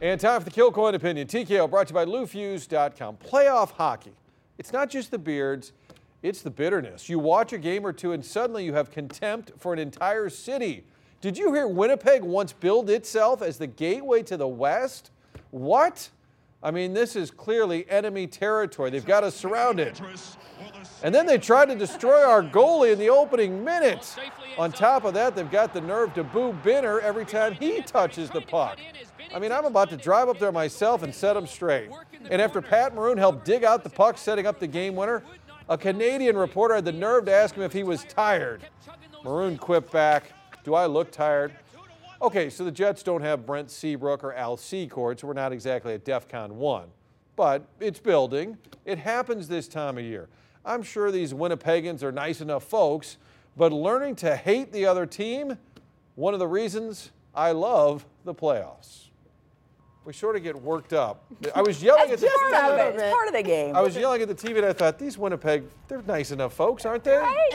And time for the Kilcoin Opinion. TKO brought to you by LouFusz.com. Playoff hockey. It's not just the beards, it's the bitterness. You watch a game or two and suddenly you have contempt for an entire city. Did you hear Winnipeg once billed itself as the gateway to the West? What? I mean, this is clearly enemy territory. They've got us surrounded. And then they tried to destroy our goalie in the opening minutes. On top of that, they've got the nerve to boo Binner every time he touches the puck. I mean, I'm about to drive up there myself and set them straight. And after Pat Maroon helped dig out the puck, setting up the game winner, a Canadian reporter had the nerve to ask him if he was tired. Maroon quipped back, Do I look tired? Okay, so the Jets don't have Brent Seabrook or Al Secord, so we're not exactly at DEF CON 1. But it's building. It happens this time of year. I'm sure these Winnipegans are nice enough folks, but learning to hate the other team, one of the reasons I love the playoffs we sort of get worked up. I was yelling at the TV. It's part of the game. I was yelling at the TV and I thought, these Winnipeg, they're nice enough folks, aren't they? Right?